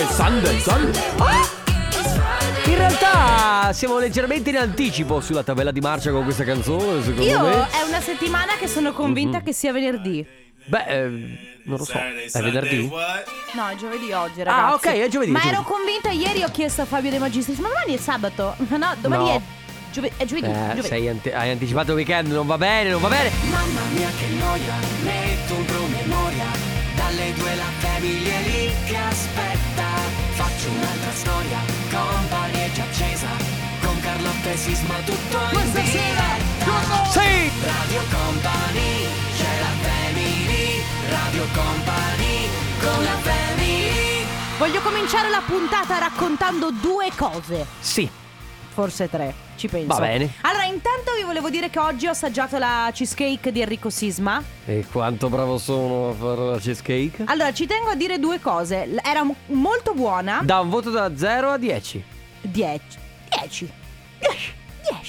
È Sunday, Sunday. Ah! In realtà siamo leggermente in anticipo sulla tabella di marcia con questa canzone, secondo Io me. è una settimana che sono convinta che sia venerdì. Beh, ehm, non lo so. È venerdì? No, è giovedì oggi, ragazzi. Ah, ok, è giovedì, Ma ero giovedì. convinta ieri, ho chiesto a Fabio De Magistris, ma domani è sabato? No, domani No. è, giove- è giovedì. Eh, giovedì. sei ante- hai anticipato il weekend, non va bene, non va bene. Mamma mia che noia, metto un promemoria Dalle due la famiglia è lì che aspetta Faccio un'altra storia, company è già accesa Con Carlotta e Sisma tutto in Questa sera, diretta Sì! Radio Company, c'è la family Radio Company, con la family Voglio cominciare la puntata raccontando due cose. Sì. Forse tre, ci penso. Va bene. Allora, intanto vi volevo dire che oggi ho assaggiato la cheesecake di Enrico Sisma. E quanto bravo sono a fare la cheesecake? Allora, ci tengo a dire due cose. Era mo- molto buona. Da un voto da 0 a 10. 10. 10. 10.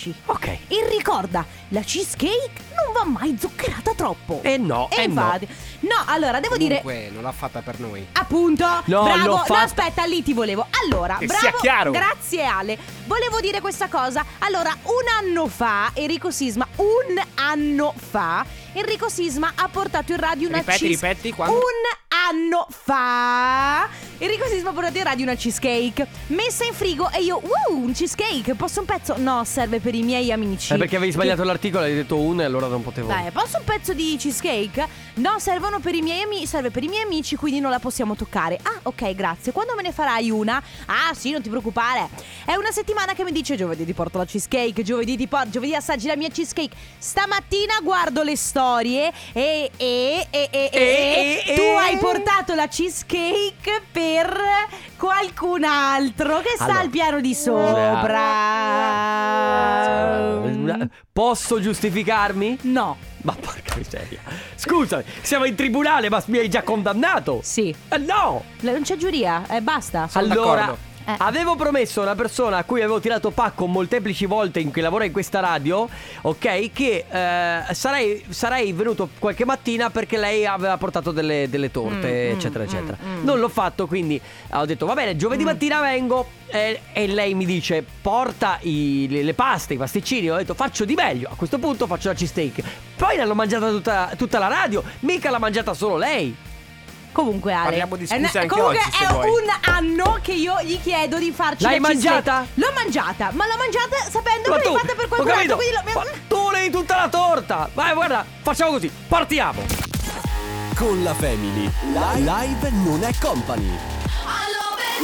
10. Ok. E ricorda, la cheesecake non va mai zuccherata troppo. E no, E e no. infatti. No, allora, devo dire... Comunque non l'ha fatta per noi. Appunto, No, bravo. No, fatta- aspetta, lì ti volevo. Allora, Che bravo. sia chiaro. Grazie Ale. Volevo dire questa cosa. Allora, un anno fa, Enrico Sisma, un anno fa, Enrico Sisma ha portato in radio una Ripeti, cheese- ripeti, quando? Un anno fa, Enrico ha portato in radio una cheesecake messa in frigo e io, wow, un cheesecake, posso un pezzo? No, serve per i miei amici. È perché avevi sbagliato l'articolo, hai detto uno e allora non potevo. Dai, posso un pezzo di cheesecake? No, servono per i miei amici, serve per i miei amici, quindi non la possiamo toccare. Ah, ok, grazie. Quando me ne farai una? Ah, sì, non ti preoccupare. È una settimana che mi dice giovedì ti porto la cheesecake, giovedì ti porto, giovedì assaggi la mia cheesecake. Stamattina guardo le storie e e e e, e, E, e, tu hai portato la cheesecake per qualcun altro che sta Allora. al piano di sopra. Posso giustificarmi? No. Ma porca miseria. Scusami, siamo in tribunale, ma mi hai già condannato? Sì. Eh, no! Non c'è giuria, eh, basta. Sono allora, d'accordo. Eh. avevo promesso a una persona a cui avevo tirato pacco molteplici volte in cui lavora in questa radio, ok, che eh, sarei, sarei venuto qualche mattina perché lei aveva portato delle, delle torte, Mm, eccetera, mm, eccetera. mm, mm. Non l'ho fatto, quindi ho detto va bene, giovedì mattina vengo eh, e lei mi dice porta i- le, le paste, i pasticcini. Ho detto faccio di meglio, a questo punto faccio la cheesesteak. Poi l'hanno mangiata tutta, tutta la radio, mica l'ha mangiata solo lei. Comunque Ale Parliamo di è scuse anche Comunque oggi, se è vuoi. un anno che io gli chiedo di farci L'hai la cheesecake. mangiata? L'ho mangiata Ma l'ho mangiata sapendo Ma che l'hai fatta per ho qualcun altro capito. Quindi lo... Ma tu levi tutta la torta. Vai, guarda, facciamo così. Partiamo. Con la Family. Live non è company.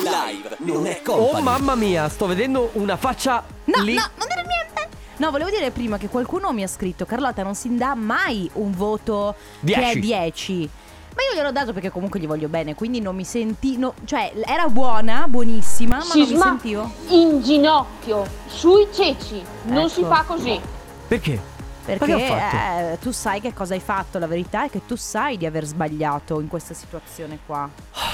Live non è Oh company. mamma mia, sto vedendo una faccia No, lì. no, non dire niente No, volevo dire prima che qualcuno mi ha scritto Carlotta non si dà mai un voto che è 10. 10 ma io gliel'ho dato perché comunque gli voglio bene, quindi non mi senti. no- cioè, era buona, buonissima, ma non mi Sisma sentivo. in ginocchio, sui ceci, non si Ecco. fa così. Perché? Perché eh, tu sai che cosa hai fatto, la verità è che tu sai di aver sbagliato in questa situazione qua.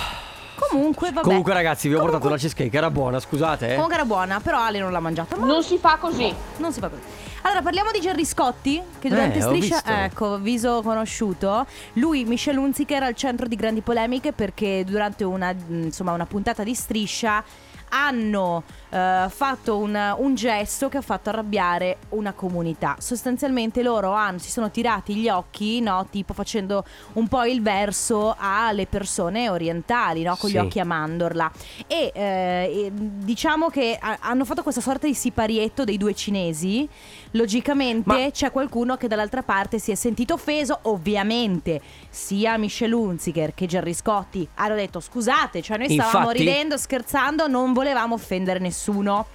Comunque, vabbè. Comunque, ragazzi, vi ho portato Comunque- la cheesecake, era buona, scusate. Eh. Comunque era buona, però Ale non l'ha mangiata. Ma Non si fa così. non si fa così. Allora, parliamo di Gerry Scotti, che durante Eh, Striscia, ecco, viso conosciuto. Lui, Michel Hunziker, era al centro di grandi polemiche perché durante una, insomma, una puntata di Striscia hanno eh, fatto un, un gesto che ha fatto arrabbiare una comunità. Sostanzialmente loro hanno- si sono tirati gli occhi, no? Tipo facendo un po' il verso alle persone orientali, no? Con gli Sì. occhi a mandorla. E, eh, diciamo che ha- hanno fatto questa sorta di siparietto dei due cinesi. Logicamente Ma- c'è qualcuno che dall'altra parte si è sentito offeso. Ovviamente sia Michel Hunziker che Gerry Scotti hanno detto scusate, cioè noi stavamo Infatti- ridendo, scherzando, non volevamo offendere nessuno.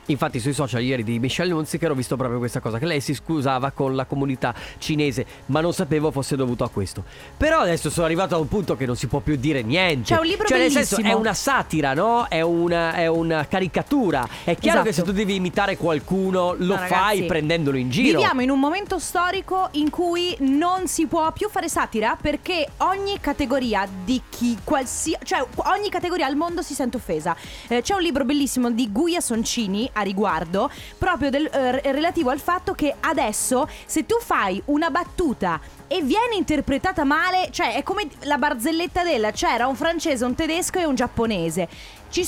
Infatti, sui social ieri di Michelle Hunziker ho visto proprio questa cosa: che lei si scusava con la comunità cinese, ma non sapevo fosse dovuto a questo. Però adesso sono arrivato a un punto che non si può più dire niente. C'è un libro cioè, nel senso, bellissimo. è una satira, no? È una, è una caricatura. È chiaro che se Esatto. tu devi imitare qualcuno, lo No, fai prendendolo in giro. Viviamo in un momento storico in cui non si può più fare satira perché ogni categoria di chi qualsiasi cioè ogni categoria al mondo si sente offesa. Eh, c'è un libro bellissimo di Guia Soncini a riguardo, proprio del- eh, relativo al fatto che adesso se tu fai una battuta e viene interpretata male, cioè è come la barzelletta della c'era un francese, un tedesco e un giapponese. Ci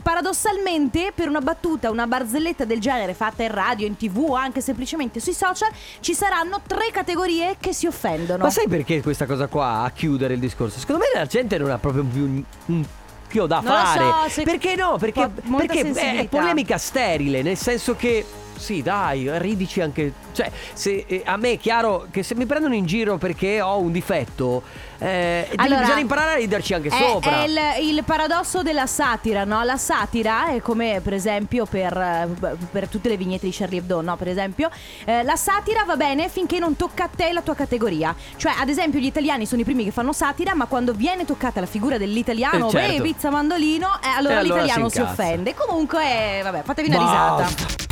paradossalmente per una battuta, una barzelletta del genere fatta in radio, in tv o anche semplicemente sui social, ci saranno tre categorie che si offendono. Ma sai perché questa cosa qua a chiudere il discorso? Secondo me la gente non ha proprio più un, chio da Non lo fare. so, Perché no? Perché, po- perché è- sensibilità. polemica sterile, nel senso che sì, dai, ridici anche. Cioè, se, eh, a me è chiaro che se mi prendono in giro perché ho un difetto, eh, Allora, bisogna imparare a riderci anche È, sopra. è il, il paradosso della satira, no? La satira è come per esempio per, eh, per tutte le vignette di Charlie Hebdo, no? Per esempio, eh, la satira va bene finché non tocca a te la tua categoria. Cioè, ad esempio, gli italiani sono i primi che fanno satira, ma quando viene toccata la figura dell'italiano, Eh, certo. beh, pizza mandolino, eh, allora, allora l'italiano si si, offende. Comunque, eh, vabbè, fatevi una Basta. risata.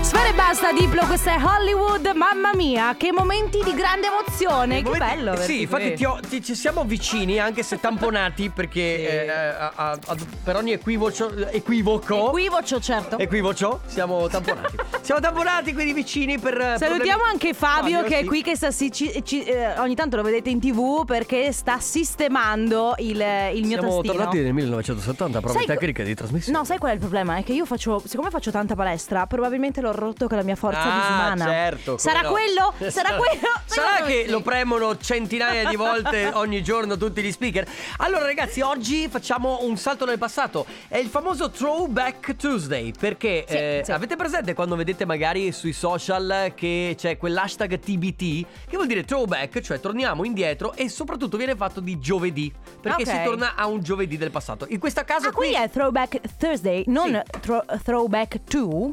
Sfera e basta, Diplo, questa è Hollywood. Mamma mia, che momenti di grande emozione. Che Momenti- bello. Sì, infatti ti ho- ti- ci siamo vicini, anche se tamponati, perché eh, a- a- a- per ogni equivoco, equivoco, Equivocio, certo. equivoco, siamo tamponati. siamo tamponati, quindi vicini per... eh, Salutiamo problemi- anche Fabio, che è sì. qui che sta ci- ci- eh, ogni tanto lo vedete in tv perché sta sistemando il, il mio Siamo tastino. tornati nel 1970, prove Sai tecniche di trasmissione. No, sai qual è il problema? È che io faccio, siccome faccio tanta palestra, probabilmente l'ho rotto con la mia forza Ah, disumana. certo. come Sarà no. quello? Sarà quello? Sarà che lo sì. premono centinaia di volte ogni giorno tutti gli speaker. Allora, ragazzi, oggi facciamo un salto nel passato. È il famoso Throwback Tuesday. Perché Sì, eh, sì. avete presente quando vedete magari sui social che c'è quell'hashtag TBT? Che vuol dire throwback, cioè torniamo indietro e soprattutto viene fatto di giovedì. Perché Ok. si torna a un giovedì del passato. In questo caso Ah, quindi qui. è Throwback Thursday, non thro- Throwback 2?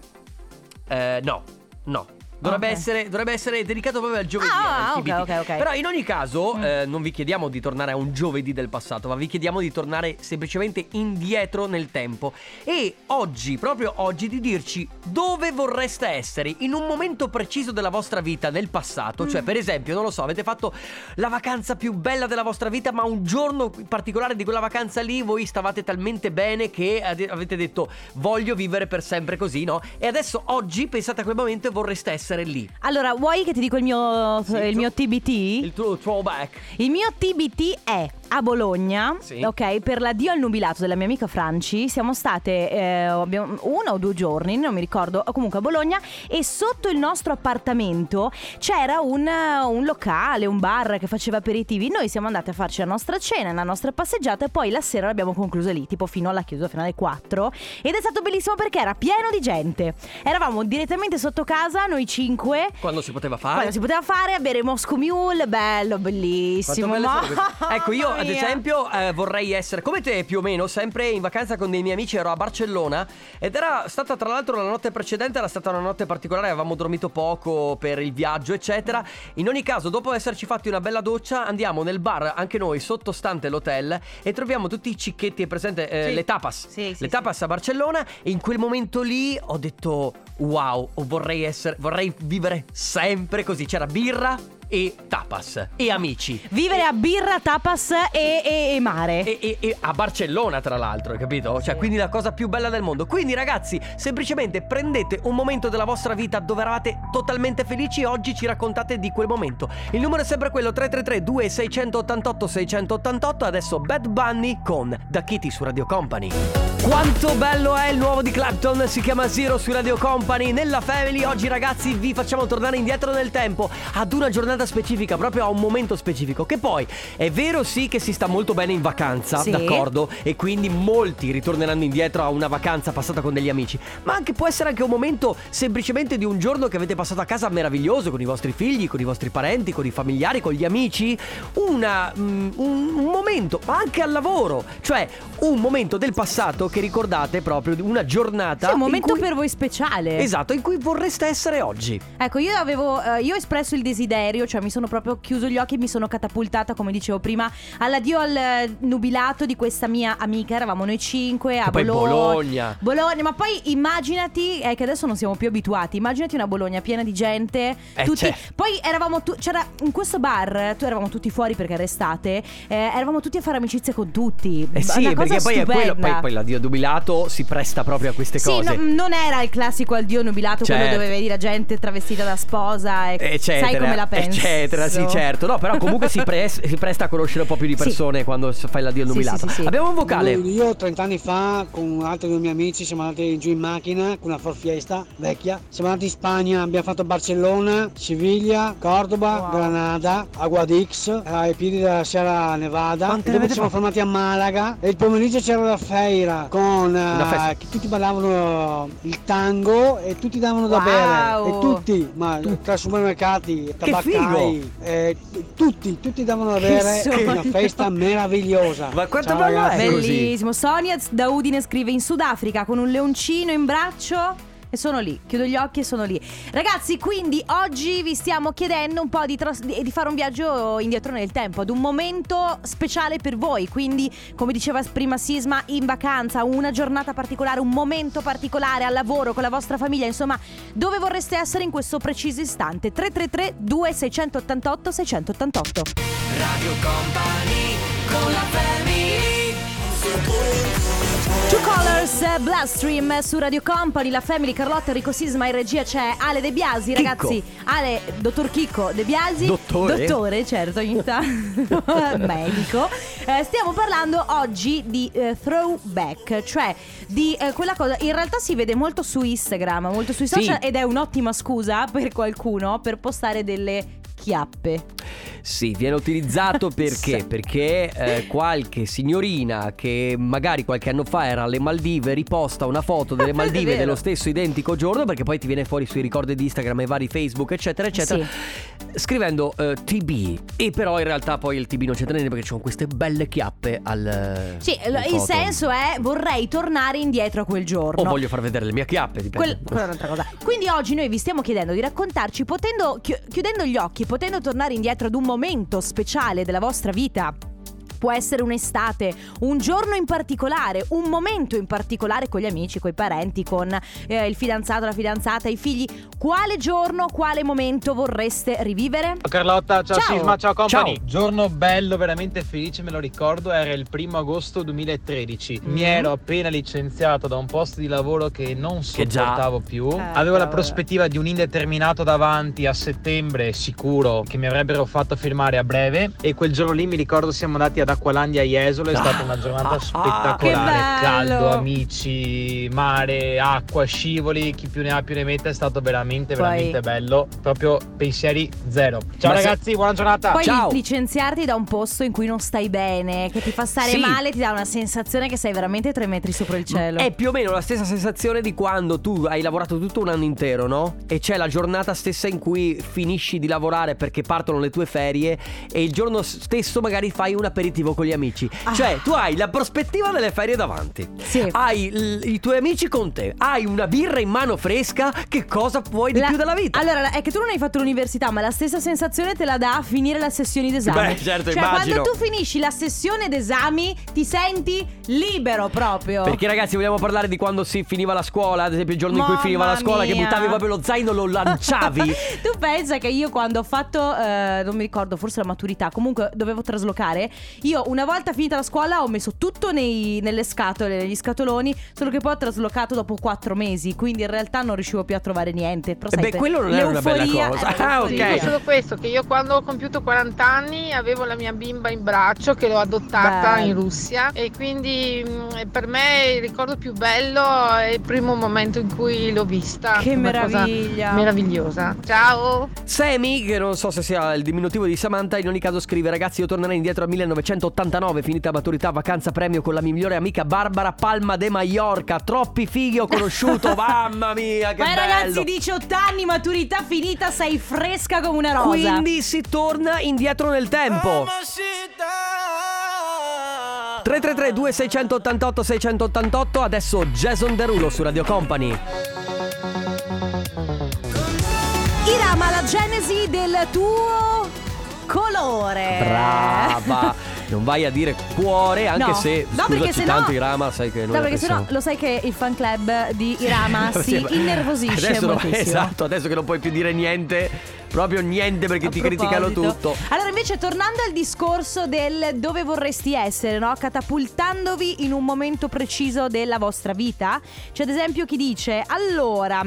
Eh, no, no. Dovrebbe, Ok. essere, dovrebbe essere dedicato proprio al giovedì. Ah, al ok, TBT. ok, ok. Però in ogni caso Mm. eh, non vi chiediamo di tornare a un giovedì del passato, ma vi chiediamo di tornare semplicemente indietro nel tempo. E oggi, proprio oggi, di dirci dove vorreste essere in un momento preciso della vostra vita nel passato. Cioè, Mm. per esempio, non lo so, avete fatto la vacanza più bella della vostra vita, ma un giorno particolare di quella vacanza lì voi stavate talmente bene che avete detto voglio vivere per sempre così, no? E adesso oggi pensate a quel momento e vorreste essere lì. Allora, vuoi che ti dico il mio, Sì, il tu- mio TBT? Il tuo throwback. Il mio TBT è a Bologna, Sì. ok, per l'addio al nubilato della mia amica Franci. Siamo state eh, uno o due giorni, non mi ricordo, comunque a Bologna. E sotto il nostro appartamento c'era un, un locale, un bar che faceva aperitivi. Noi siamo andati a farci la nostra cena, la nostra passeggiata, e poi la sera l'abbiamo conclusa lì, tipo fino alla chiusura, fino alle 4. Ed è stato bellissimo perché era pieno di gente. Eravamo direttamente sotto casa, noi cinque. Quando si poteva fare? Quando si poteva fare bere Moscow Mule, bello, bellissimo. Ma- Ecco, io ad esempio eh, vorrei essere come te più o meno, sempre in vacanza con dei miei amici, ero a Barcellona ed era stata tra l'altro la notte precedente, era stata una notte particolare, avevamo dormito poco per il viaggio, eccetera. In ogni caso, dopo esserci fatti una bella doccia, andiamo nel bar, anche noi, sottostante l'hotel, e troviamo tutti i cicchetti, è presente, eh, Sì. le tapas. Sì, sì, le tapas a Barcellona e in quel momento lì ho detto wow, vorrei essere, vorrei vivere sempre così. C'era birra e tapas e amici. Vivere a birra, tapas e, e- e mare. E, e- a Barcellona, tra l'altro, hai capito? Cioè, quindi la cosa più bella del mondo. Quindi, ragazzi, semplicemente prendete un momento della vostra vita dove eravate totalmente felici e oggi ci raccontate di quel momento. Il numero è sempre quello: 333-2688-688. Adesso Bad Bunny con Da Kitty su Radio Company. Quanto bello è il nuovo di Clapton, si chiama Zero su Radio Company. Nella Family oggi ragazzi vi facciamo tornare indietro nel tempo ad una giornata specifica, proprio a un momento specifico. Che poi è vero sì che si sta molto bene in vacanza, Sì. d'accordo? E quindi molti ritorneranno indietro a una vacanza passata con degli amici. Ma anche può essere anche un momento semplicemente di un giorno che avete passato a casa meraviglioso con i vostri figli, con i vostri parenti, con i familiari, con gli amici. Una, mm, un, un momento, ma anche al lavoro. Cioè un momento del passato che ricordate proprio di una giornata. Sì, un momento cui- per voi speciale. Esatto, in cui vorreste essere oggi. Ecco, io avevo eh, io ho espresso il desiderio, cioè mi sono proprio chiuso gli occhi e mi sono catapultata, come dicevo prima, all'addio al nubilato di questa mia amica. Eravamo noi cinque a Bologna. Bologna. Bologna, ma poi immaginati, è che adesso non siamo più abituati. Immaginati una Bologna piena di gente. Eh, tutti, c'è. poi eravamo tu- c'era in questo bar, tu eravamo tutti fuori perché era estate. eh, eravamo tutti a fare amicizia con tutti. Eh sì, una cosa perché poi è quello, poi, poi l'addio nubilato si presta proprio a queste Sì, cose. no- non era il classico addio nubilato, quello Certo. dove vedi la gente travestita da sposa e eccetera, sai come la pensi. Eccetera, sì, certo. No, però comunque si, pres- si presta a conoscere un po' più di Sì. persone quando s- fai l'addio Sì, nubilato. sì, sì, sì. Abbiamo un vocale. Io 30 anni fa con altri due miei amici siamo andati giù in macchina con una Ford Fiesta vecchia. Siamo andati in Spagna, abbiamo fatto Barcellona, Siviglia, Cordoba, Wow. Granada, Aguadix, ai piedi della Sierra Nevada. Quante e dopo ci siamo fermati a Malaga e il pomeriggio c'era la feira con che tutti ballavano il tango e tutti davano da Wow. bere. E tutti, ma tra supermercati, tabaccai, eh, tutti, tutti bere. sogno. Una festa meravigliosa. Ma quanto Ciao, bello ragazzi. è così? Bellissimo. Sonia da Udine scrive in Sudafrica con un leoncino in braccio. E sono lì, chiudo gli occhi e sono lì. Ragazzi, quindi oggi vi stiamo chiedendo un po' di, tras- di- fare un viaggio indietro nel tempo, ad un momento speciale per voi. Quindi, come diceva prima Sisma, in vacanza, una giornata particolare, un momento particolare al lavoro con la vostra famiglia. Insomma, dove vorreste essere in questo preciso istante? 333 2688 688 Radio Company con la family Two Colors, eh, Bloodstream su Radio Company, la Family, Carlotta, Enrico Sisma in regia c'è Ale De Biasi, Chicco. ragazzi. Ale, dottor Chicco De Biasi. Dottore? Dottore, certo, ogni tanto. Medico. Eh, stiamo parlando oggi di eh, throwback, cioè di eh, quella cosa. In realtà si vede molto su Instagram, molto sui Sì. social ed è un'ottima scusa per qualcuno per postare delle chiappe. Sì, viene utilizzato perché? Sì. Perché eh, qualche signorina che magari qualche anno fa era alle Maldive riposta una foto delle Maldive dello stesso identico giorno perché poi ti viene fuori sui ricordi di Instagram e vari Facebook eccetera eccetera scrivendo eh, TB e però in realtà poi il TB non c'entra niente perché ci sono queste belle chiappe al Sì, al il foto. senso è vorrei tornare indietro a quel giorno. o voglio far vedere le mie chiappe dipende. Quel-. Quindi oggi noi vi stiamo chiedendo di raccontarci, potendo, chi- chiudendo gli occhi, potendo tornare indietro ad un momento speciale della vostra vita. Può essere un'estate, un giorno in particolare, un momento in particolare con gli amici, con i parenti, con eh, il fidanzato, la fidanzata, i figli. Quale giorno, quale momento vorreste rivivere? Ciao Carlotta, ciao, Ciao. Sisma, ciao company. Ciao. Giorno bello, veramente felice, me lo ricordo, era il primo agosto 2013. Mi Mhm. ero appena licenziato da un posto di lavoro che non Che sopportavo più. Eh, Avevo la prospettiva di un indeterminato davanti a settembre, sicuro, che mi avrebbero fatto firmare a breve. E quel giorno lì mi ricordo siamo andati ad Acqualandia Jesolo, è stata una giornata spettacolare. Caldo, amici, mare, acqua, scivoli, chi più ne ha più ne metta, è stato veramente, Poi- veramente bello. Proprio pensieri zero. Ciao Ma se- ragazzi, buona giornata. Poi Ciao. licenziarti da un posto in cui non stai bene, che ti fa stare Sì. male, ti dà una sensazione che sei veramente tre metri sopra il cielo. È più o meno la stessa sensazione di quando tu hai lavorato tutto un anno intero, no? E c'è la giornata stessa in cui finisci di lavorare perché partono le tue ferie e il giorno stesso magari fai un aperitivo con gli amici. Ah. Cioè, tu hai la prospettiva delle ferie davanti. Sì. Hai l- i tuoi amici con te, hai una birra in mano fresca, che cosa vuoi di La- più dalla vita? Allora, è che tu non hai fatto l'università, ma la stessa sensazione te la dà a finire la sessione d'esame. Beh, certo, cioè, immagino. quando tu finisci la sessione d'esami, ti senti libero proprio. Perché ragazzi vogliamo parlare di quando si finiva la scuola, ad esempio il giorno in cui Mamma finiva la scuola, che mia. buttavi proprio lo zaino, lo lanciavi. tu pensa che io quando ho fatto, eh, non mi ricordo, forse la maturità, comunque dovevo traslocare. Io una volta finita la scuola ho messo tutto nei- nelle scatole, negli scatoloni, solo che poi ho traslocato dopo quattro mesi, quindi in realtà non riuscivo più a trovare niente. Però Eh sai, beh, quello non era una bella cosa. Ah, ok. Dico solo questo, che io quando ho compiuto 40 anni avevo la mia bimba in braccio che l'ho adottata Bello. in Russia e quindi mh, per me il ricordo più bello è il primo momento in cui l'ho vista. Che meraviglia. Meravigliosa. Ciao! Sammy, che non so se sia il diminutivo di Samantha, in ogni caso scrive Ragazzi io tornerei indietro al 1989 Finita maturità, vacanza premio con la mia migliore amica Barbara Palma de Mallorca. Troppi fighi ho conosciuto, mamma mia che Poi bello. ragazzi, 18 anni, maturità finita, sei fresca come una rosa. Quindi si torna indietro nel tempo. 333 2688 688 Adesso Jason Derulo su Radio Company. Irama, la genesi del tuo colore. Brava Non vai a dire cuore Anche No. se No, perché Scusaci sennò- tanto Irama Sai che noi No, perché sennò lo sai che il fan club di Irama si innervosisce adesso non- moltissimo. Esatto Adesso che non puoi più dire niente Proprio niente perché A ti criticano proposito. tutto Allora, invece, tornando al discorso del dove vorresti essere, no? Catapultandovi in un momento preciso della vostra vita. C'è ad esempio chi dice: Allora.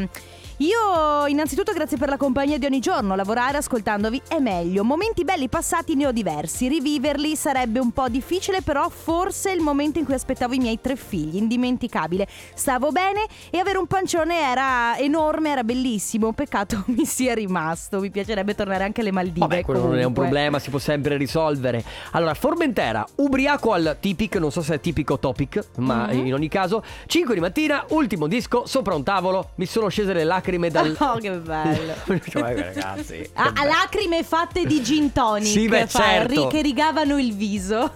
Io innanzitutto grazie per la compagnia di ogni giorno, lavorare ascoltandovi è meglio. Momenti belli passati ne ho diversi, riviverli sarebbe un po' difficile, però forse il momento in cui aspettavo i miei tre figli, indimenticabile. Stavo bene e avere un pancione era enorme, era bellissimo, peccato mi sia rimasto, mi piacerebbe tornare anche alle Maldive. Vabbè, quello non è un comunque. problema, si può sempre risolvere. Allora, Formentera, ubriaco al tipic, non so se è tipico topic, ma Mhm. in ogni caso, 5 di mattina, ultimo disco, sopra un tavolo, mi sono scese le lacrime dal... Oh, che bello. Cioè, ragazzi. che Ah, bello. lacrime fatte di gin tonic Sì, beh, certo. che rigavano il viso.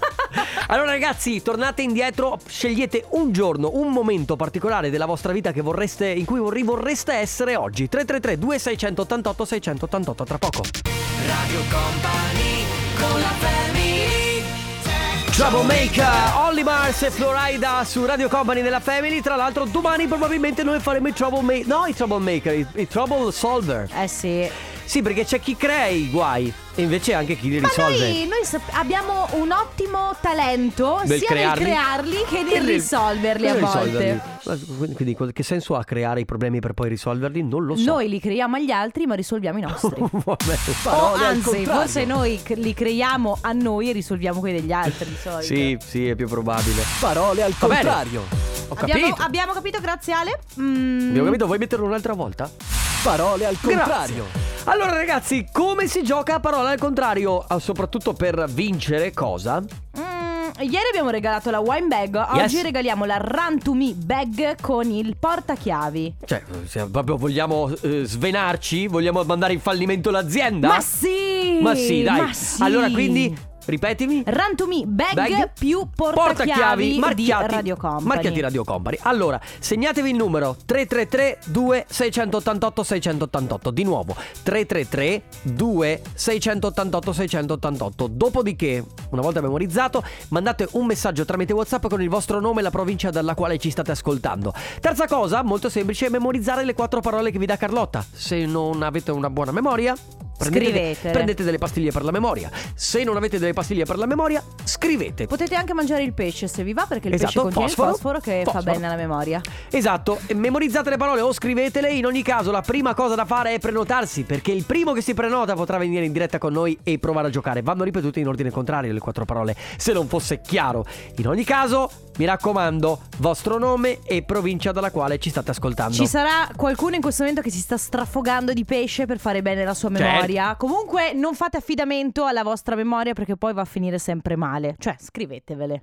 Allora ragazzi, tornate indietro, scegliete un giorno, un momento particolare della vostra vita che vorreste, in cui vorreste essere oggi. 333 2688 688 tra poco. Radio Company con la family Troublemaker, Holly Mars e Florida su Radio Company della Family. Tra l'altro domani probabilmente noi faremo i Troublemaker, no i Troublemaker, i, i Trouble Solver. eh sì. Sì, perché c'è chi crea i guai e invece anche chi li Ma risolve. noi, noi sap- abbiamo un ottimo talento Nel sia crearli? nel crearli che nel nel- risolverli a nel volte. risolverli. Ma Quindi, quindi che senso ha creare i problemi per poi risolverli? Non lo so. Noi li creiamo agli altri, ma risolviamo i nostri. Vabbè, o parole al anzi, contrario. forse noi li creiamo a noi e risolviamo quelli degli altri di solito. Sì, sì, è più probabile. Parole al Va bene. contrario. Ho Abbiamo, capito. abbiamo capito, grazie Ale. Mm, Abbiamo capito, vuoi metterlo un'altra volta? Parole al Grazie. contrario. Allora ragazzi, come si gioca a parola al contrario? Ah, Soprattutto per vincere cosa? Mm, ieri abbiamo regalato la wine bag, oggi Yes. regaliamo la Run to Me bag con il portachiavi. Cioè, se proprio vogliamo eh, svenarci, vogliamo mandare in fallimento l'azienda? Ma sì! Ma sì, dai. ma sì. Allora quindi, ripetimi. Me bag, Bag, più portachiavi, marchiati, di Radio Company. marchiati Radio Company. Allora, segnatevi il numero 333 2688 688. Di nuovo, 333 2688 688. Dopodiché, una volta memorizzato, mandate un messaggio tramite WhatsApp con il vostro nome e la provincia dalla quale ci state ascoltando. Terza cosa, molto semplice, memorizzare le quattro parole che vi dà Carlotta. Se non avete una buona memoria, prendete, Scrivetele. prendete delle pastiglie per la memoria. Se non avete delle pastiglie per la memoria, scrivete. Potete anche mangiare il pesce se vi va perché il Esatto, pesce contiene fosforo. il fosforo che fa Fosforo. bene alla memoria. Esatto, memorizzate le parole o scrivetele. In ogni caso, la prima cosa da fare è prenotarsi, perché il primo che si prenota potrà venire in diretta con noi e provare a giocare. Vanno ripetute in ordine contrario le quattro parole, se non fosse chiaro. In ogni caso, mi raccomando, vostro nome e provincia dalla quale ci state ascoltando. Ci sarà qualcuno in questo momento che si sta strafogando di pesce per fare bene la sua Certo. Memoria. Comunque non fate affidamento alla vostra memoria perché poi va a finire sempre male. Cioè, scrivetevele.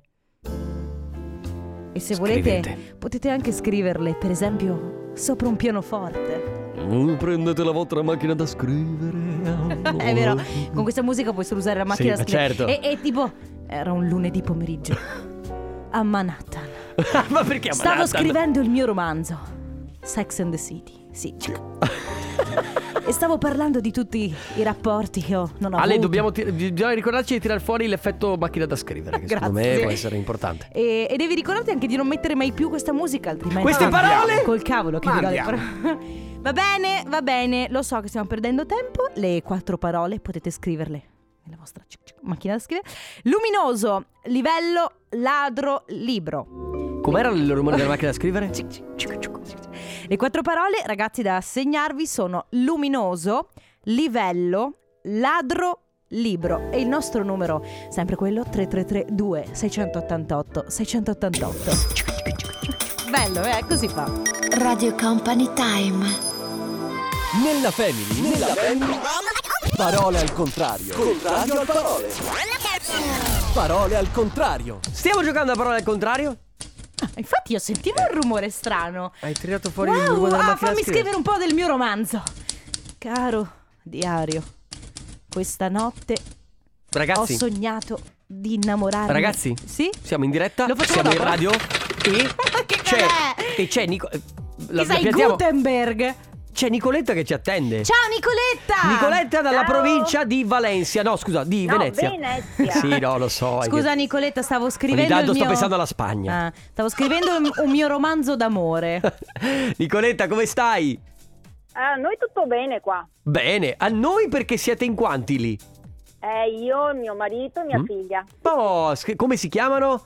E se volete Scrivete. potete anche scriverle, per esempio, sopra un pianoforte. Mm, Prendete la vostra macchina da scrivere. È vero, con questa musica puoi solo usare la macchina Sì, da scrivere. certo. E, e tipo, era un lunedì pomeriggio a Manhattan. Ma perché a Stavo Manhattan? scrivendo il mio romanzo Sex and the City. Sì. e stavo parlando di tutti i rapporti che ho, non ho Ale, avuto. dobbiamo, tir- bisogna ricordarci di tirare fuori l'effetto macchina da scrivere, che secondo me può essere importante. E, e devi ricordarti anche di non mettere mai più questa musica, altrimenti. Queste parole? Col cavolo che vi do le parole. Va bene, va bene. Lo so che stiamo perdendo tempo. Le quattro parole potete scriverle nella vostra cic, cic, macchina da scrivere. Luminoso, livello, ladro, libro. Com'era il rumore della macchina da scrivere? Cic, cic, cic, cic. Le quattro parole, ragazzi, da segnarvi sono luminoso, livello, ladro, libro. E il nostro numero, sempre quello, 3332 688 688. Bello, eh? Così fa. Radio Company Time. Nella family, nella family. Parole al contrario. Contrario al parole. Parole al contrario. Stiamo giocando a parole al contrario? Infatti io sentivo un rumore strano. Hai tirato fuori il Wow, rumore della ah, macchina fammi scrivere. un po' del mio romanzo. Caro diario, questa notte ho Ragazzi, sognato di innamorarmi. Ragazzi, Sì? siamo in diretta, Lo facciamo siamo in dopo? radio e Che c'è, e c'è Nico... eh, la- Chi la sei piantiamo- Gutenberg? C'è Nicoletta che ci attende. Ciao Nicoletta! Nicoletta dalla Ciao. provincia di Valencia, no scusa, di No, Venezia. Venezia. Sì, no, lo so. Scusa che- Nicoletta, stavo Ogni scrivendo tanto il sto mio... pensando alla Spagna. Ah, stavo scrivendo un, un mio romanzo d'amore. Nicoletta, come stai? Ah, noi tutto bene qua. Bene, a noi perché siete in quanti lì? Eh, io, mio marito, mia Mm? figlia. Oh, sch- come si chiamano?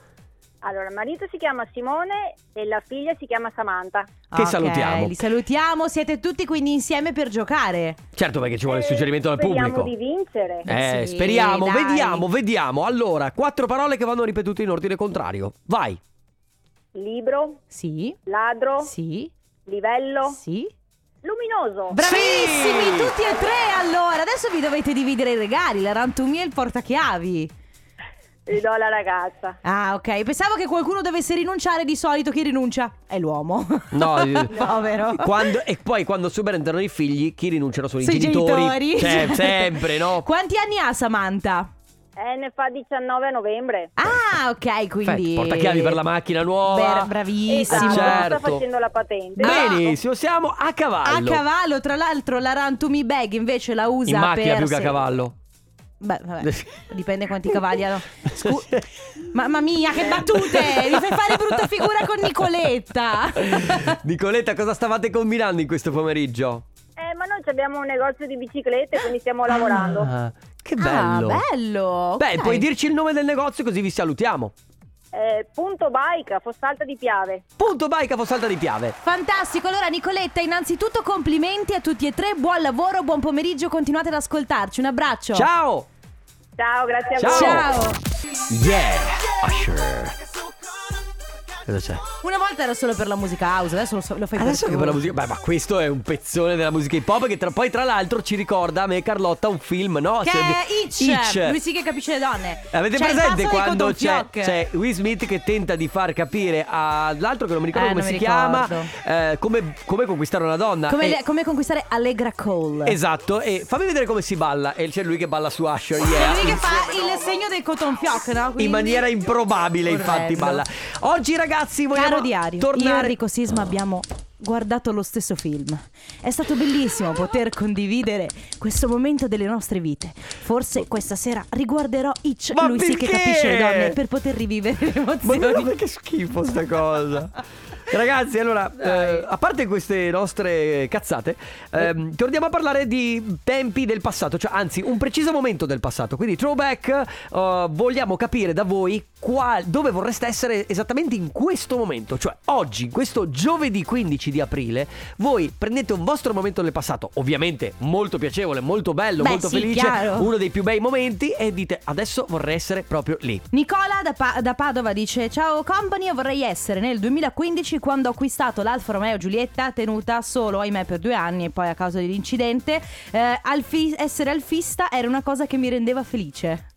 Allora, il marito si chiama Simone e la figlia si chiama Samantha. Che Ok, salutiamo. Li salutiamo, siete tutti quindi insieme per giocare. Certo perché ci vuole il Eh, suggerimento dal speriamo pubblico. di vincere. Eh, Sì, speriamo, dai. vediamo, vediamo. Allora, quattro parole che vanno ripetute in ordine contrario. Vai. Libro, Sì, ladro, sì, livello, sì. luminoso. Bravissimi tutti e tre allora. Adesso vi dovete dividere i regali, la rantumia e il portachiavi. Li do alla ragazza. Ah, ok. Pensavo che qualcuno dovesse rinunciare. Di solito chi rinuncia è l'uomo. No, eh, Povero. quando- e poi quando subentrano i figli, chi rinunciano sono i Sei genitori. Cioè, sempre, no? Quanti anni ha Samantha? Eh, ne fa 19 a novembre. Ah, ok, Perfetto, quindi. portachiavi per la macchina nuova. Ber- bravissimo. Esatto, certo. sta facendo la patente. Benissimo, siamo a A cavallo. cavallo, tra l'altro, la Rantumi Bag invece la usa In macchina per più che a se- cavallo. Beh, vabbè, dipende quanti cavalli hanno. Scu- Mamma mia, che battute! Mi fai fare brutta figura con Nicoletta. Nicoletta, cosa stavate combinando in questo pomeriggio? Eh, ma noi abbiamo un negozio di biciclette, quindi stiamo lavorando. Ah, che bello. Ah, bello. Beh, puoi dirci il nome del negozio così vi salutiamo. Eh, punto bike a Fossalta di Piave. Punto Bike a Fossalta di Piave. Fantastico, allora Nicoletta, innanzitutto complimenti a tutti e tre, buon lavoro, buon pomeriggio, continuate ad ascoltarci, un abbraccio. Ciao. Ciao, grazie a Ciao. voi. Ciao. Yeah. Usher. Cosa c'è? Una volta era solo per la musica house, adesso lo, so- lo fai Adesso per che per la musica. Beh, ma questo è un pezzone della musica hip hop che tra- poi tra l'altro ci ricorda a me e Carlotta un film, no? Che Se- è Itch. Itch. Lui sì che capisce le donne. Avete C'è presente quando c'è, c'è Will Smith che tenta di far capire all'altro che non mi ricordo Eh, come si mi chiama ricordo. eh, come, come conquistare una donna Come, E- le- come conquistare Allegra Cole. Esatto e fammi vedere come si balla E c'è lui che balla su Usher yeah. Lui che fa il segno del cotton fioc, no? Quindi- In maniera improbabile infatti Orrendo. balla Oggi ragazzi vogliamo Caro diario, io e tornare Enrico Sisma abbiamo guardato lo stesso film. È stato bellissimo poter condividere questo momento delle nostre vite. Forse questa sera riguarderò Itch, Ma lui sì che perché? capisce le donne, per poter rivivere le Ma emozioni. guarda che schifo sta cosa Ragazzi, allora, eh, a parte queste nostre cazzate, ehm, torniamo a parlare di tempi del passato, cioè anzi un preciso momento del passato. Quindi throwback, eh, vogliamo capire da voi qual- dove vorreste essere esattamente in questo momento, cioè oggi, questo giovedì 15 di aprile, voi prendete un vostro momento del passato, ovviamente molto piacevole, molto bello, Beh, molto sì, felice, chiaro. uno dei più bei momenti e dite adesso vorrei essere proprio lì. Nicola da, Pa- da Padova dice Ciao company, io vorrei essere nel 2015 quando ho acquistato l'Alfa Romeo Giulietta tenuta solo, ahimè, per due anni e poi a causa dell'incidente. Eh, alfi- essere alfista era una cosa che mi rendeva felice.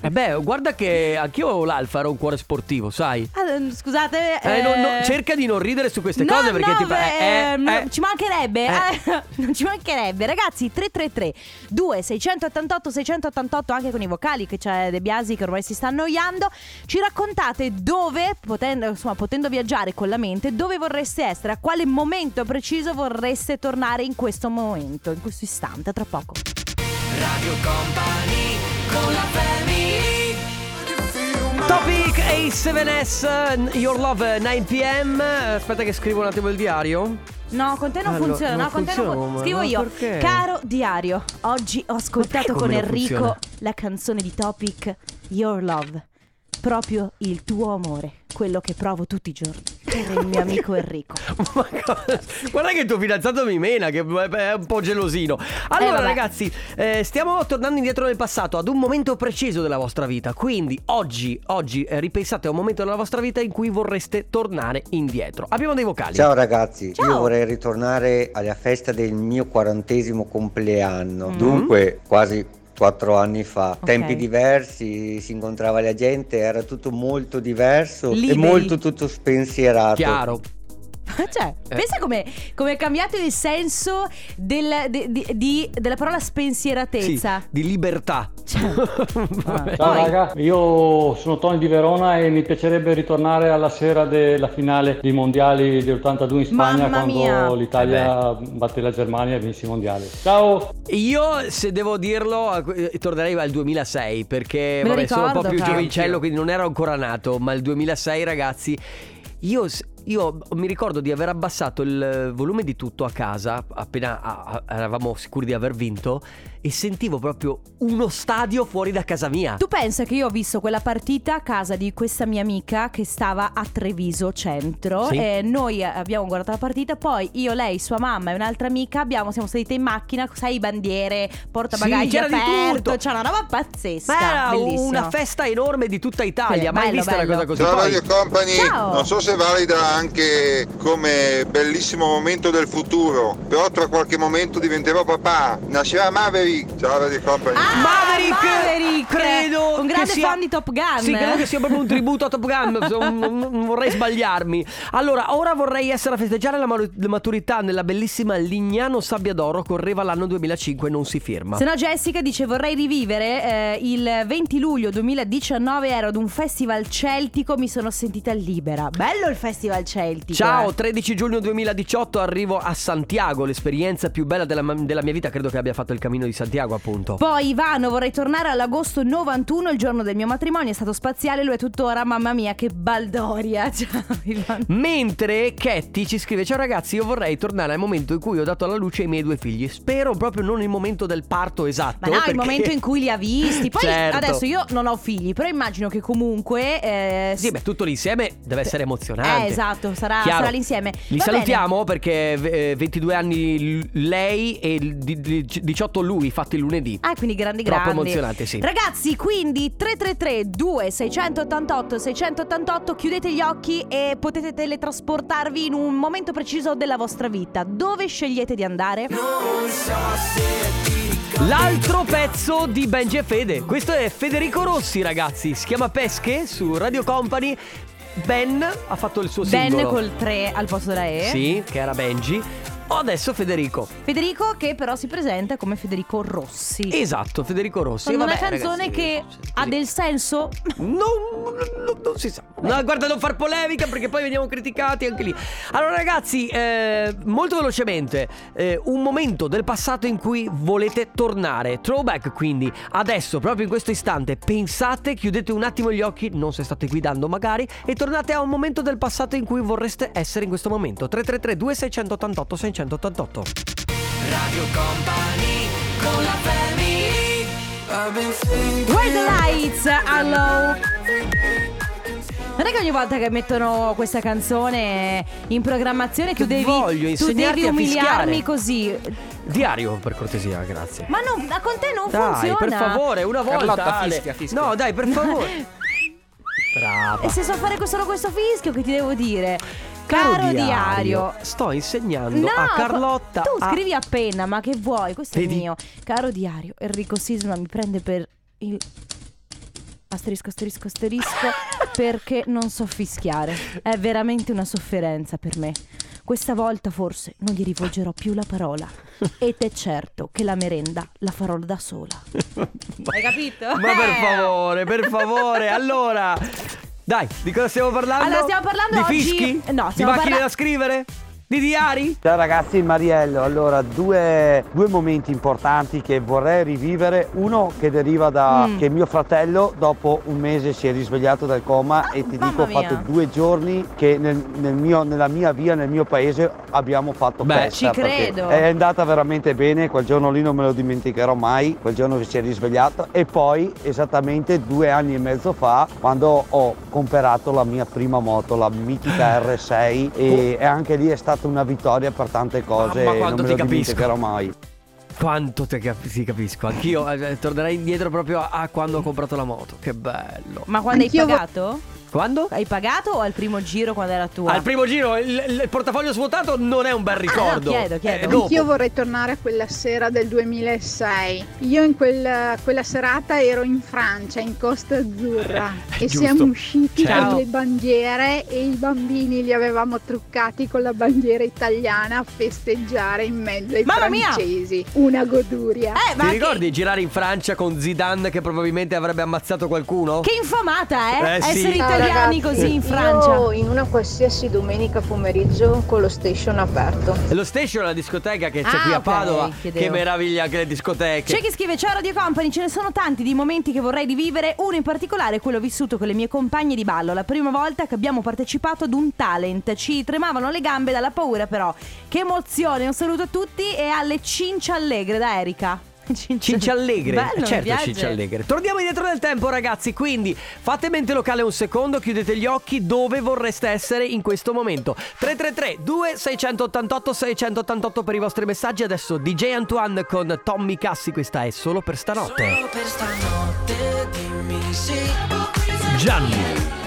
Eh beh, guarda che anch'io ho l'alfa, ero un cuore sportivo, sai? Ah, scusate, Eh, non- non- eh, cerca di non ridere su queste No, cose perché no, ti beh, eh, eh, no, eh. ci mancherebbe, Eh. eh, non ci mancherebbe. Ragazzi, 333 2688 688 anche con i vocali che c'è De Biasi che ormai si sta annoiando. Ci raccontate dove potendo, insomma, potendo viaggiare con la mente, dove vorreste essere, a quale momento preciso vorreste tornare in questo momento, in questo istante, tra poco. Radio Company con la Topic A7S Your Love 9pm Aspetta che scrivo un attimo il diario No, con te non Allora, funziona, non no, con te non funziona, Scrivo io. perché? Caro diario, oggi ho ascoltato con Enrico funziona? la canzone di Topic Your Love. Proprio il tuo amore, quello che provo tutti i giorni per il mio amico Enrico. Ma cosa- Guarda che il tuo fidanzato mi mena Che è un po' gelosino Allora Eh, vabbè. ragazzi eh, Stiamo tornando indietro nel passato Ad un momento preciso della vostra vita Quindi oggi Oggi eh, ripensate a un momento della vostra vita In cui vorreste tornare indietro Abbiamo dei vocali Ciao ragazzi, Ciao. io vorrei ritornare alla festa del mio quarantesimo compleanno, Mm. dunque quasi quattro anni fa. Ok. Tempi diversi, si incontrava la gente, era tutto molto diverso Liberi. e molto tutto spensierato. Chiaro Cioè, Eh. pensa come come è cambiato il senso del- di- di- di- della parola Sì, spensieratezza. di libertà. Vabbè. Ciao Poi- raga, io sono Tony di Verona e mi piacerebbe ritornare alla sera della finale dei mondiali dell'82 in Spagna Mamma quando mia. l'Italia batté la Germania e vinse i mondiali. Ciao! Io, se devo dirlo, eh, tornerei al 2006 perché vabbè, sono un po' ricordo, più giovincello, quindi non ero ancora nato. Ma il 2006, ragazzi, io, io mi ricordo di aver abbassato il volume di tutto a casa appena eravamo sicuri di aver vinto e sentivo proprio uno stadio fuori da casa mia. Tu pensa che io ho visto quella partita a casa di questa mia amica che stava a Treviso centro Sì. e noi abbiamo guardato la partita, poi io, lei, sua mamma e un'altra amica abbiamo, siamo salite in macchina, sai bandiere, portabagagli Sì, c'era aperto, tutto. c'è una roba pazzesca, Ma era bellissimo. una festa enorme di tutta Italia. Sì, Mai bello, vista una bello. cosa così? Ciao Poi- Radio Company, Ciao. non so se è valida anche come bellissimo momento del futuro, però tra qualche momento diventerò papà, nascerà Maverick, ciao Radio Company. Ah, Maverick, Maverick! credo un grande sia- fan di Top Gun. Sì, credo che sia proprio un tributo a Top Gun. non, vorrei sbagliarmi. Allora, ora vorrei essere a festeggiare la, ma- la maturità nella bellissima Lignano Sabbia d'Oro. Correva l'anno 2005 non si firma. Se no Jessica dice vorrei rivivere eh, il 20 luglio 2019 ero ad un festival celtico mi sono sentita libera bello il festival celtico Ciao, eh. 13 giugno 2018 arrivo a Santiago, l'esperienza più bella della, della mia vita. Credo che abbia fatto il cammino di Santiago, appunto. poi Ivano vorrei tornare all'agosto 91 il giorno del mio matrimonio è stato spaziale lo è tuttora mamma mia che baldoria ciao Ivano Mentre Ketty ci scrive: Ciao ragazzi, io vorrei tornare al momento in cui ho dato alla luce i miei due figli. Spero proprio non il momento del parto esatto. ma no, il perché- momento in cui li ha visti. Poi Certo. adesso io non ho figli, però immagino che comunque. eh, Sì, beh, tutto l'insieme deve essere emozionante. Eh, esatto, sarà, sarà l'insieme. Li Va bene. salutiamo perché eh, 22 anni lei e il di- di- 18 lui, fatti il lunedì. Ah, quindi grandi Troppo grandi. emozionante, sì. Ragazzi, quindi 333 2688 688 chiudete gli occhi e potete teletrasportarvi in un momento preciso della vostra vita. Dove scegliete di andare? L'altro pezzo di Benji e Fede. Questo è Federico Rossi, ragazzi. Si chiama Pesche su Radio Company. Ben ha fatto il suo Ben singolo. col 3 al posto della E. Sì, che era Benji. O adesso Federico. Federico che però si presenta come Federico Rossi. Esatto, Federico Rossi. Con una Vabbè, canzone ragazzi, che ha del senso? Non, non- non si sa. No, guarda, non far polemica perché poi veniamo criticati anche lì. Allora, ragazzi, eh, molto velocemente, eh, un momento del passato in cui volete tornare. Throwback, quindi, adesso, proprio in questo istante, pensate, chiudete un attimo gli occhi, non se state guidando magari, e tornate a un momento del passato in cui vorreste essere in questo momento. 333 2688 688 Radio Company con la family the lights low. Non è che ogni volta che mettono questa canzone in programmazione tu devi, voglio tu devi umiliarmi così. Diario, per cortesia, grazie. Ma non, ma con te non Dai, funziona. per favore, una volta. Carlotta, fischia, fischia. No, dai, per favore. Brava. E se so fare solo questo fischio, che ti devo dire? Caro Caro diario, diario. sto insegnando No, a Carlotta. Tu a- scrivi appena, ma che vuoi? Questo Vedi? è mio. Caro diario, Enrico Sisma mi prende per il. Asterisco, asterisco, asterisco. perché non so fischiare. È veramente una sofferenza per me. Questa volta forse non gli rivolgerò più la parola. Ed è certo che la merenda la farò da sola. Hai capito? Ma per favore, per favore. Allora, dai, di cosa stiamo parlando? Allora, stiamo parlando di oggi- fischi? no, di stiamo macchine parla- da scrivere? Di diari? Ciao ragazzi, Mariello. Allora, due, due momenti importanti che vorrei rivivere. Uno che deriva da Mm. che mio fratello dopo un mese si è risvegliato dal coma e ti dico ho fatto due giorni che nel, nel mio- nella mia via, nel mio paese abbiamo fatto Beh, festa. ci credo. È andata veramente bene, quel giorno lì non me lo dimenticherò mai, quel giorno che si è risvegliato. E poi esattamente due anni e mezzo fa quando ho comprato la mia prima moto, la mitica R6 e, e anche lì è stata una vittoria per tante cose Mamma, e non me ti lo capisco. dimenticherò mai. Quanto te cap- sì, capisco. Anch'io eh, tornerei indietro proprio a, a quando ho comprato la moto. Che bello. Ma quando Anch'io hai vo- pagato? Quando? Hai pagato o al primo giro quando era tua? Al primo giro il, il- il portafoglio svuotato non è un bel ricordo. no, chiedo, chiedo. Eh. Anch'io vorrei tornare a quella sera del 2006. Io in quella, quella serata ero in Francia, in Costa Azzurra, e giusto. siamo usciti Certo. con le bandiere e i bambini li avevamo truccati con la bandiera italiana a festeggiare in mezzo ai Mamma mia! francesi. Una goduria. Eh, ma Ti che, ricordi girare in Francia con Zidane che probabilmente avrebbe ammazzato qualcuno? che infamata, eh? Eh, sì. Essere Italiani così in Francia. Io in una qualsiasi domenica pomeriggio con lo station aperto. Lo station è la discoteca che c'è Ah, qui a Padova. chiedevo. Che meraviglia anche le discoteche. C'è chi scrive Ciao Radio Company, ce ne sono tanti di momenti che vorrei rivivere Uno in particolare è quello vissuto con le mie compagne di ballo La prima volta che abbiamo partecipato ad un talent Ci tremavano le gambe dalla paura però Che emozione, un saluto a tutti e alle cince allegre da Erika Cince Allegre, Bello, certo piace. Cince Allegre. Torniamo indietro nel tempo ragazzi, quindi fate mente locale un secondo, chiudete gli occhi dove vorreste essere in questo momento. 333 2688 688 per i vostri messaggi, adesso DJ Antoine con Tommy Cassi, questa è solo per stanotte. Solo per stanotte dimmi sì Gianni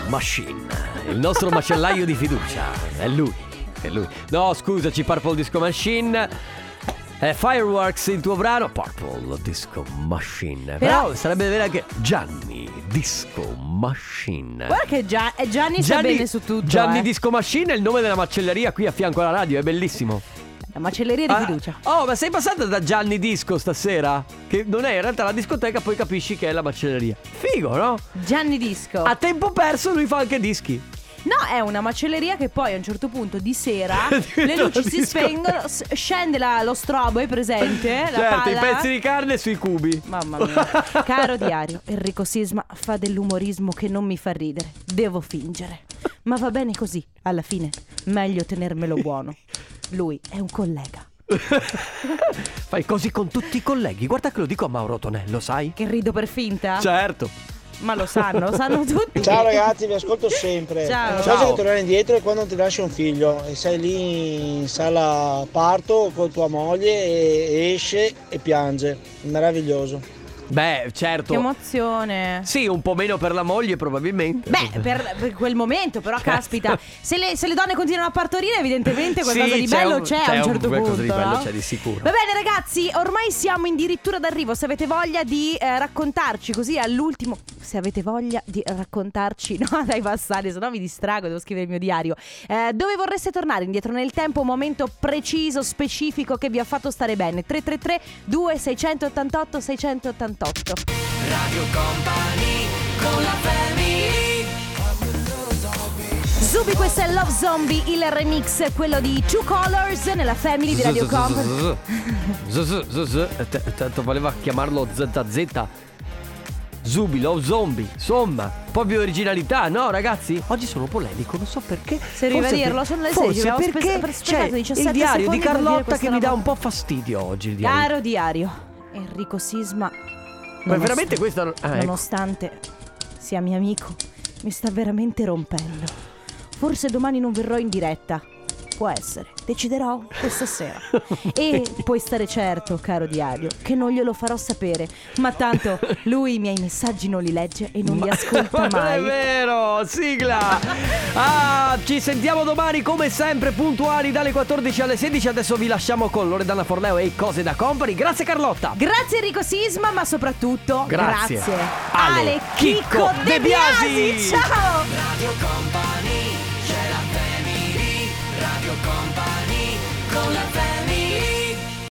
Machine, il nostro macellaio di fiducia, è lui, è lui. No scusaci Purple Disco Machine. È Fireworks il tuo brano Purple Disco Machine. Però, Però- sarebbe vero anche Gianni Disco Machine. Guarda che Gia- eh, Gianni, sa bene su tutto Gianni eh. Disco Machine è il nome della macelleria qui a fianco alla radio, è bellissimo. La macelleria di Ah, fiducia. Oh ma sei passata da Gianni Disco stasera? Che non è in realtà la discoteca poi capisci che è la macelleria. Figo no? Gianni Disco. A tempo perso lui fa anche dischi No, è una macelleria che poi a un certo punto di sera le luci si spengono, s- scende la- lo strobo, è presente? La Certo, i palla. pezzi di carne sui cubi Mamma mia. Caro diario, Enrico Sisma fa dell'umorismo che non mi fa ridere. Devo fingere. Ma va bene così, alla fine. Meglio tenermelo buono. Lui è un collega. Fai così con tutti i colleghi Guarda che lo dico a Mauro Tonello, sai? Che rido per finta? Certo Ma lo sanno, lo sanno tutti. Ciao ragazzi, vi ascolto sempre. Ciao. Una Ciao. cosa che tornare indietro è quando ti lasci un figlio e sei lì in sala parto con tua moglie e esce e piange. Meraviglioso. Beh, certo Che emozione. Sì, un po' meno per la moglie probabilmente Beh, per, per quel momento, però, caspita, se le, se le donne continuano a partorire, evidentemente qualcosa Sì, di c'è bello un- c'è, c'è a un un certo qualcosa punto. di bello no? c'è di sicuro. Va bene, ragazzi, ormai siamo addirittura d'arrivo. Se avete voglia di eh, raccontarci così all'ultimo. Se avete voglia di raccontarci, no, dai, passare, se no mi distrago, devo scrivere il mio diario. Eh, dove vorreste tornare indietro nel tempo? Un momento preciso, specifico che vi ha fatto stare bene. 333 2688 688. Radio Company con la family. Zubi, questo è Love Zombie, il remix, quello di Two Colors nella family di Radio Company. Tanto voleva chiamarlo ZZ Zubi, Love Zombie Insomma, un po' più originalità, no ragazzi? Oggi sono polemico, non so perché. Serviva Forse a dirlo, sono le forse 16, abbiamo perché c'è sprecato 17 il diario di Carlotta che mi dà un po' fastidio oggi il diario. Caro diario, Enrico Sisma. Ma veramente questa non- ah, ecco. Nonostante sia mio amico, mi sta veramente rompendo. Forse domani non verrò in diretta. Può essere, deciderò questa sera. E puoi stare certo, caro diario, che non glielo farò sapere. Ma tanto lui i miei messaggi non li legge e non li ascolta Ma non è mai. vero, sigla Ah, ci sentiamo domani come sempre puntuali dalle 14 alle 16 Adesso vi lasciamo con Loredana Forleo e cose da company Grazie Carlotta Grazie Enrico Sisma, ma soprattutto Grazie. grazie, Ale Ale Chicco Chicco De De Biasi. Biasi. Ciao! Radio Company com La Famille.